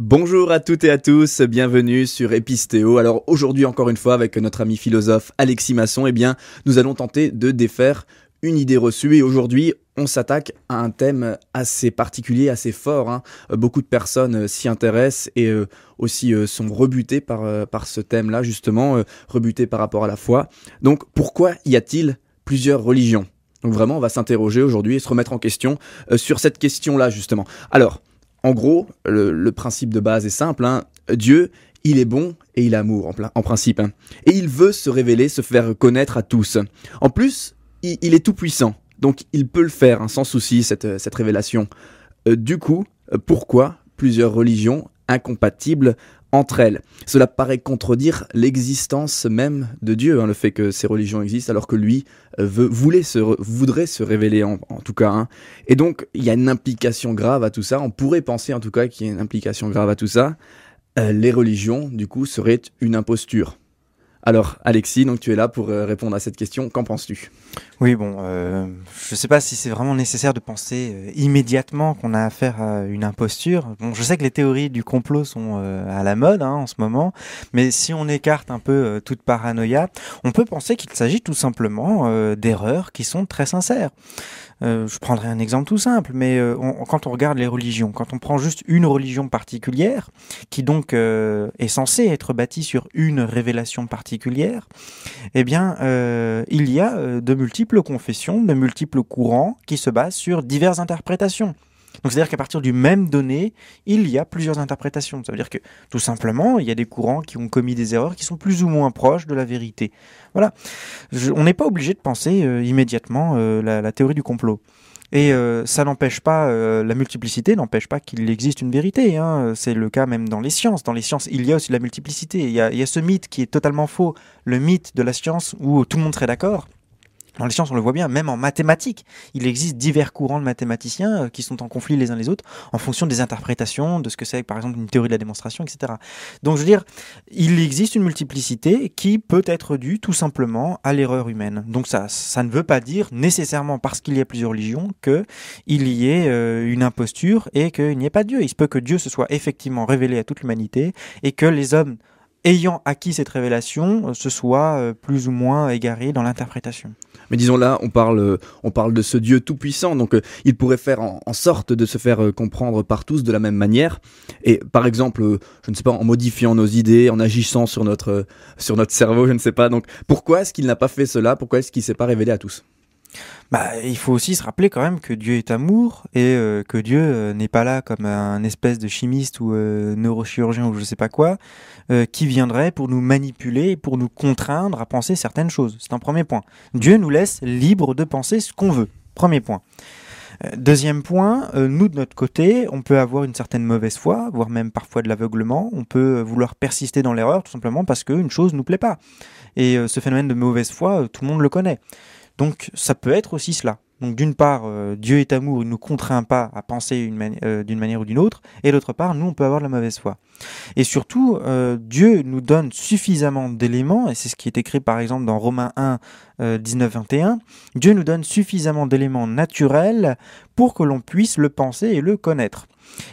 Bonjour à toutes et à tous, bienvenue sur Epistéo. Alors aujourd'hui encore une fois avec notre ami philosophe Alexis Masson, eh bien nous allons tenter de défaire une idée reçue et aujourd'hui on s'attaque à un thème assez particulier, assez fort. Hein. Beaucoup de personnes euh, s'y intéressent et euh, aussi euh, sont rebutées par, par ce thème-là justement, rebutées par rapport à la foi. Donc pourquoi y a-t-il plusieurs religions? Donc vraiment on va s'interroger aujourd'hui et se remettre en question sur cette question-là justement. Alors en gros, le, principe de base est simple. Hein. Dieu, il est bon et il est amour en, principe. Hein. Et il veut se révéler, se faire connaître à tous. En plus, il, est tout puissant. Donc il peut le faire hein, sans souci, cette, révélation. Euh, du coup, euh, pourquoi plusieurs religions incompatibles entre elles. Cela paraît contredire l'existence même de Dieu, hein, le fait que ces religions existent, alors que lui euh, veut, voulait se, voudrait se révéler en, tout cas. Hein. Et donc, il y a une implication grave à tout ça. On pourrait penser en tout cas qu'il y a une implication grave à tout ça. Euh, les religions, du coup, seraient une imposture. Alors, Alexis, donc tu es là pour euh, répondre à cette question. Qu'en penses-tu? Oui, bon, euh, je ne sais pas si c'est vraiment nécessaire de penser euh, immédiatement qu'on a affaire à une imposture. Bon, je sais que les théories du complot sont à la mode hein, en ce moment, mais si on écarte un peu toute paranoïa, on peut penser qu'il s'agit tout simplement d'erreurs qui sont très sincères. Euh, je prendrai un exemple tout simple, mais euh, quand on regarde les religions, quand on prend juste une religion particulière, qui donc euh, est censée être bâtie sur une révélation particulière, eh bien, il y a de multiples confessions, de multiples courants qui se basent sur diverses interprétations. Donc c'est-à-dire qu'à partir du même donné, il y a plusieurs interprétations. Ça veut dire que tout simplement, il y a des courants qui ont commis des erreurs qui sont plus ou moins proches de la vérité. Voilà. on n'est pas obligé de penser euh, immédiatement euh, la, théorie du complot. Et euh, ça n'empêche pas, la multiplicité n'empêche pas qu'il existe une vérité. Hein. C'est le cas même dans les sciences. Dans les sciences, il y a aussi la multiplicité. Il y a ce mythe qui est totalement faux, le mythe de la science où tout le monde serait d'accord. Dans les sciences, on le voit bien, même en mathématiques, il existe divers courants de mathématiciens euh, qui sont en conflit les uns les autres en fonction des interprétations, de ce que c'est par exemple une théorie de la démonstration, etc. Donc je veux dire, il existe une multiplicité qui peut être due tout simplement à l'erreur humaine. Donc ça, ça ne veut pas dire nécessairement parce qu'il y a plusieurs religions qu'il y ait euh, une imposture et qu'il n'y ait pas Dieu. Il se peut que Dieu se soit effectivement révélé à toute l'humanité et que les hommes ayant acquis cette révélation, se soient plus ou moins égarés dans l'interprétation. Mais disons là, on parle, euh, on parle de ce Dieu tout-puissant, donc euh, il pourrait faire en, sorte de se faire euh, comprendre par tous de la même manière. Et par exemple, je ne sais pas, en modifiant nos idées, en agissant sur notre, sur notre cerveau, je ne sais pas. Donc pourquoi est-ce qu'il n'a pas fait cela? Pourquoi est-ce qu'il ne s'est pas révélé à tous? Bah, il faut aussi se rappeler quand même que Dieu est amour et euh, que Dieu euh, n'est pas là comme un espèce de chimiste ou euh, neurochirurgien ou je sais pas quoi qui viendrait pour nous manipuler et pour nous contraindre à penser certaines choses. C'est un premier point. Dieu nous laisse libre de penser ce qu'on veut. Premier point. Deuxième point, nous de notre côté, on peut avoir une certaine mauvaise foi, voire même parfois de l'aveuglement. On peut vouloir persister dans l'erreur tout simplement parce qu'une chose nous plaît pas. Et ce phénomène de mauvaise foi, tout le monde le connaît. Donc ça peut être aussi cela. Donc d'une part, euh, Dieu est amour, il ne nous contraint pas à penser euh, d'une manière ou d'une autre, et d'autre part, nous, on peut avoir de la mauvaise foi. Et surtout, euh, Dieu nous donne suffisamment d'éléments, et c'est ce qui est écrit par exemple dans Romains 1, 19-21, Dieu nous donne suffisamment d'éléments naturels pour que l'on puisse le penser et le connaître.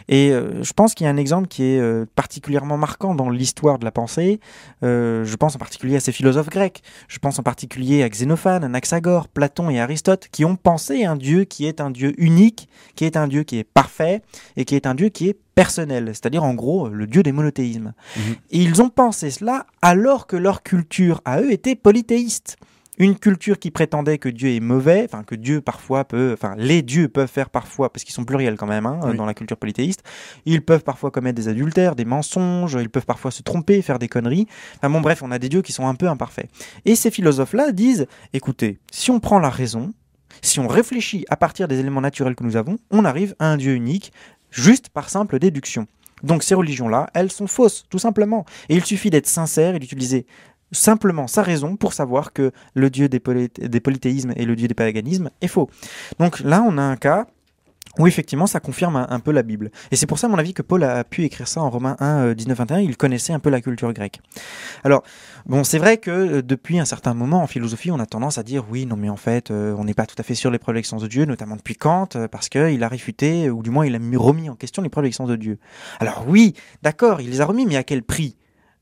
Et euh, je pense qu'il y a un exemple qui est euh, particulièrement marquant dans l'histoire de la pensée. Euh, je pense en particulier à ces philosophes grecs. Je pense en particulier à Xénophane, Anaxagore, Platon et Aristote, qui ont pensé un Dieu qui est un Dieu unique, qui est un Dieu qui est parfait et qui est un Dieu qui est personnel, c'est-à-dire en gros le dieu des monothéismes. Mhm. Et ils ont pensé cela alors que leur culture à eux était polythéiste une culture qui prétendait que Dieu est mauvais, enfin que Dieu parfois peut, enfin les dieux peuvent faire parfois, parce qu'ils sont pluriels quand même hein, dans la culture polythéiste, ils peuvent parfois commettre des adultères, des mensonges, ils peuvent parfois se tromper, faire des conneries. Enfin bon bref, on a des dieux qui sont un peu imparfaits. Et ces philosophes-là disent, écoutez, si on prend la raison, si on réfléchit à partir des éléments naturels que nous avons, on arrive à un Dieu unique, juste par simple déduction. Donc ces religions-là, elles sont fausses, tout simplement. Et il suffit d'être sincère et d'utiliser simplement sa raison pour savoir que le dieu des, polythéismes et le dieu des paganismes est faux. Donc là, on a un cas Oui, effectivement, ça confirme un, peu la Bible. Et c'est pour ça, à mon avis, que Paul a pu écrire ça en Romains 1, euh, 19, 21. Il connaissait un peu la culture grecque. Alors, bon, c'est vrai que euh, depuis un certain moment, en philosophie, on a tendance à dire oui, non, mais en fait, euh, on n'est pas tout à fait sûr des preuves de l'existence de Dieu, notamment depuis Kant, euh, parce qu'il a réfuté, ou du moins, il a mis- remis en question les preuves de l'existence de Dieu. Alors oui, d'accord, il les a remis, mais à quel prix?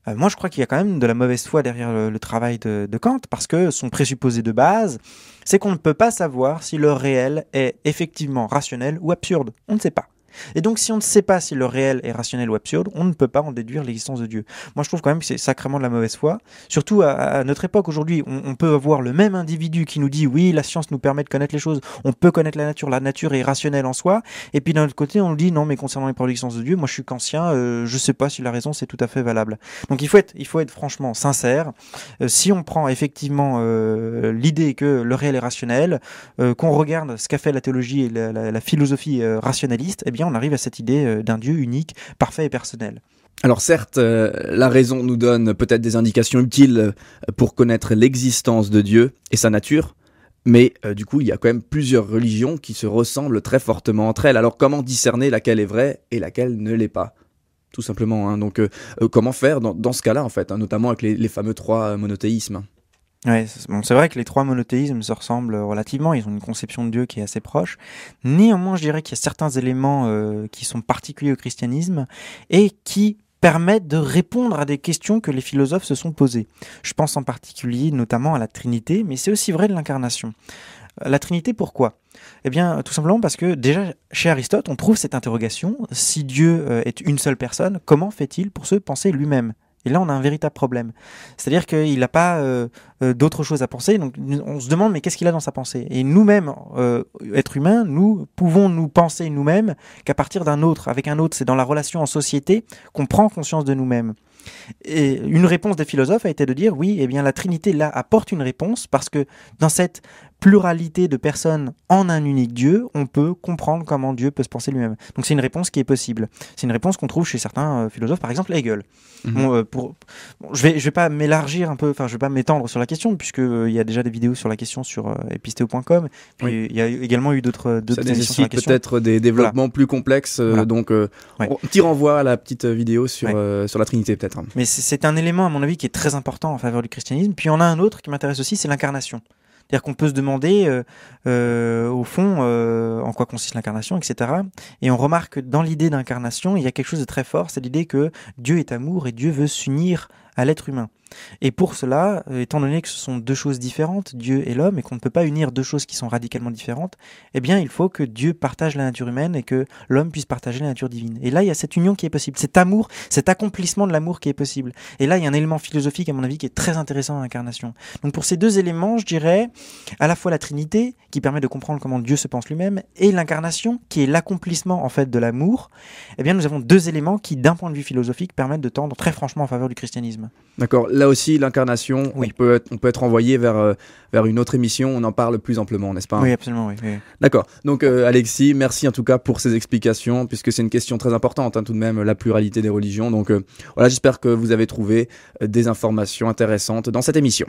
Euh, moi, je crois qu'il y a quand même de la mauvaise foi derrière le, travail de Kant, parce que son présupposé de base, c'est qu'on ne peut pas savoir si le réel est effectivement rationnel ou absurde. On ne sait pas. Et donc, si on ne sait pas si le réel est rationnel ou absurde, on ne peut pas en déduire l'existence de Dieu. Moi, je trouve quand même que c'est sacrément de la mauvaise foi. Surtout à, notre époque aujourd'hui, on, peut avoir le même individu qui nous dit oui, la science nous permet de connaître les choses, on peut connaître la nature, la nature est rationnelle en soi. Et puis d'un autre côté, on nous dit non, mais concernant les preuves de l'existence de Dieu, moi je suis qu'ancien, euh, je sais pas si la raison c'est tout à fait valable. Donc il faut être, il faut être franchement sincère. Euh, si on prend effectivement euh, l'idée que le réel est rationnel, euh, qu'on regarde ce qu'a fait la théologie et la, la- la philosophie rationaliste, eh bien on arrive à cette idée euh, d'un Dieu unique, parfait et personnel. Alors certes, euh, la raison nous donne peut-être des indications utiles euh, pour connaître l'existence de Dieu et sa nature, mais du coup, il y a quand même plusieurs religions qui se ressemblent très fortement entre elles. Alors comment discerner laquelle est vraie et laquelle ne l'est pas? Tout simplement. hein. Donc comment faire dans, ce cas-là, en fait, hein, notamment avec les, fameux trois monothéismes? Ouais, c'est vrai que les trois monothéismes se ressemblent relativement, ils ont une conception de Dieu qui est assez proche. Néanmoins, je dirais qu'il y a certains éléments euh, qui sont particuliers au christianisme et qui permettent de répondre à des questions que les philosophes se sont posées. Je pense en particulier notamment à la Trinité, mais c'est aussi vrai de l'incarnation. Euh, La Trinité, pourquoi? Eh bien, tout simplement parce que déjà, chez Aristote, on trouve cette interrogation, si Dieu euh, est une seule personne, comment fait-il pour se penser lui-même? Et là, on a un véritable problème. C'est-à-dire qu'il n'a pas euh, euh, d'autre chose à penser. Donc, on se demande, mais qu'est-ce qu'il a dans sa pensée? Et nous-mêmes, euh, êtres humains, nous pouvons nous penser nous-mêmes qu'à partir d'un autre, avec un autre. C'est dans la relation en société qu'on prend conscience de nous-mêmes. Et une réponse des philosophes a été de dire, oui, eh bien, la Trinité, là, apporte une réponse parce que dans cette pluralité de personnes en un unique Dieu, on peut comprendre comment Dieu peut se penser lui-même. Donc, c'est une réponse qui est possible. C'est une réponse qu'on trouve chez certains euh, philosophes, par exemple Hegel. Mhm. Bon, euh, pour, bon, je vais, je vais pas m'élargir un peu, enfin, je vais pas m'étendre sur la question, puisque euh, il y a déjà des vidéos sur la question sur euh, episteo.com. Puis Oui. il y a également eu d'autres, peut-être des développements plus complexes, euh, Voilà. donc euh, Ouais. on- petit renvoi à la petite vidéo sur, Ouais. euh, sur la Trinité peut-être. Mais c'est- un élément, à mon avis, qui est très important en faveur du christianisme. Puis en a un autre qui m'intéresse aussi, c'est l'incarnation. C'est-à-dire qu'on peut se demander, euh, euh, au fond, euh, en quoi consiste l'incarnation, etc. Et on remarque que dans l'idée d'incarnation, il y a quelque chose de très fort, c'est l'idée que Dieu est amour et Dieu veut s'unir à l'être humain. Et pour cela, euh, étant donné que ce sont deux choses différentes, Dieu et l'homme, et qu'on ne peut pas unir deux choses qui sont radicalement différentes, eh bien, il faut que Dieu partage la nature humaine et que l'homme puisse partager la nature divine. Et là, il y a cette union qui est possible, cet amour, cet accomplissement de l'amour qui est possible. Et là, il y a un élément philosophique, à mon avis, qui est très intéressant dans l'incarnation. Donc, pour ces deux éléments, je dirais à la fois la Trinité, qui permet de comprendre comment Dieu se pense lui-même, et l'incarnation, qui est l'accomplissement, en fait, de l'amour. Eh bien, nous avons deux éléments qui, d'un point de vue philosophique, permettent de tendre très franchement en faveur du christianisme. D'accord. Là aussi, l'incarnation, Oui. on, peut être, on peut être envoyé vers, euh, vers une autre émission. On en parle plus amplement, n'est-ce pas? Oui, absolument, oui. oui. D'accord. Donc, euh, Alexis, merci en tout cas pour ces explications, puisque c'est une question très importante, hein, tout de même, la pluralité des religions. Donc, euh, voilà, j'espère que vous avez trouvé des informations intéressantes dans cette émission.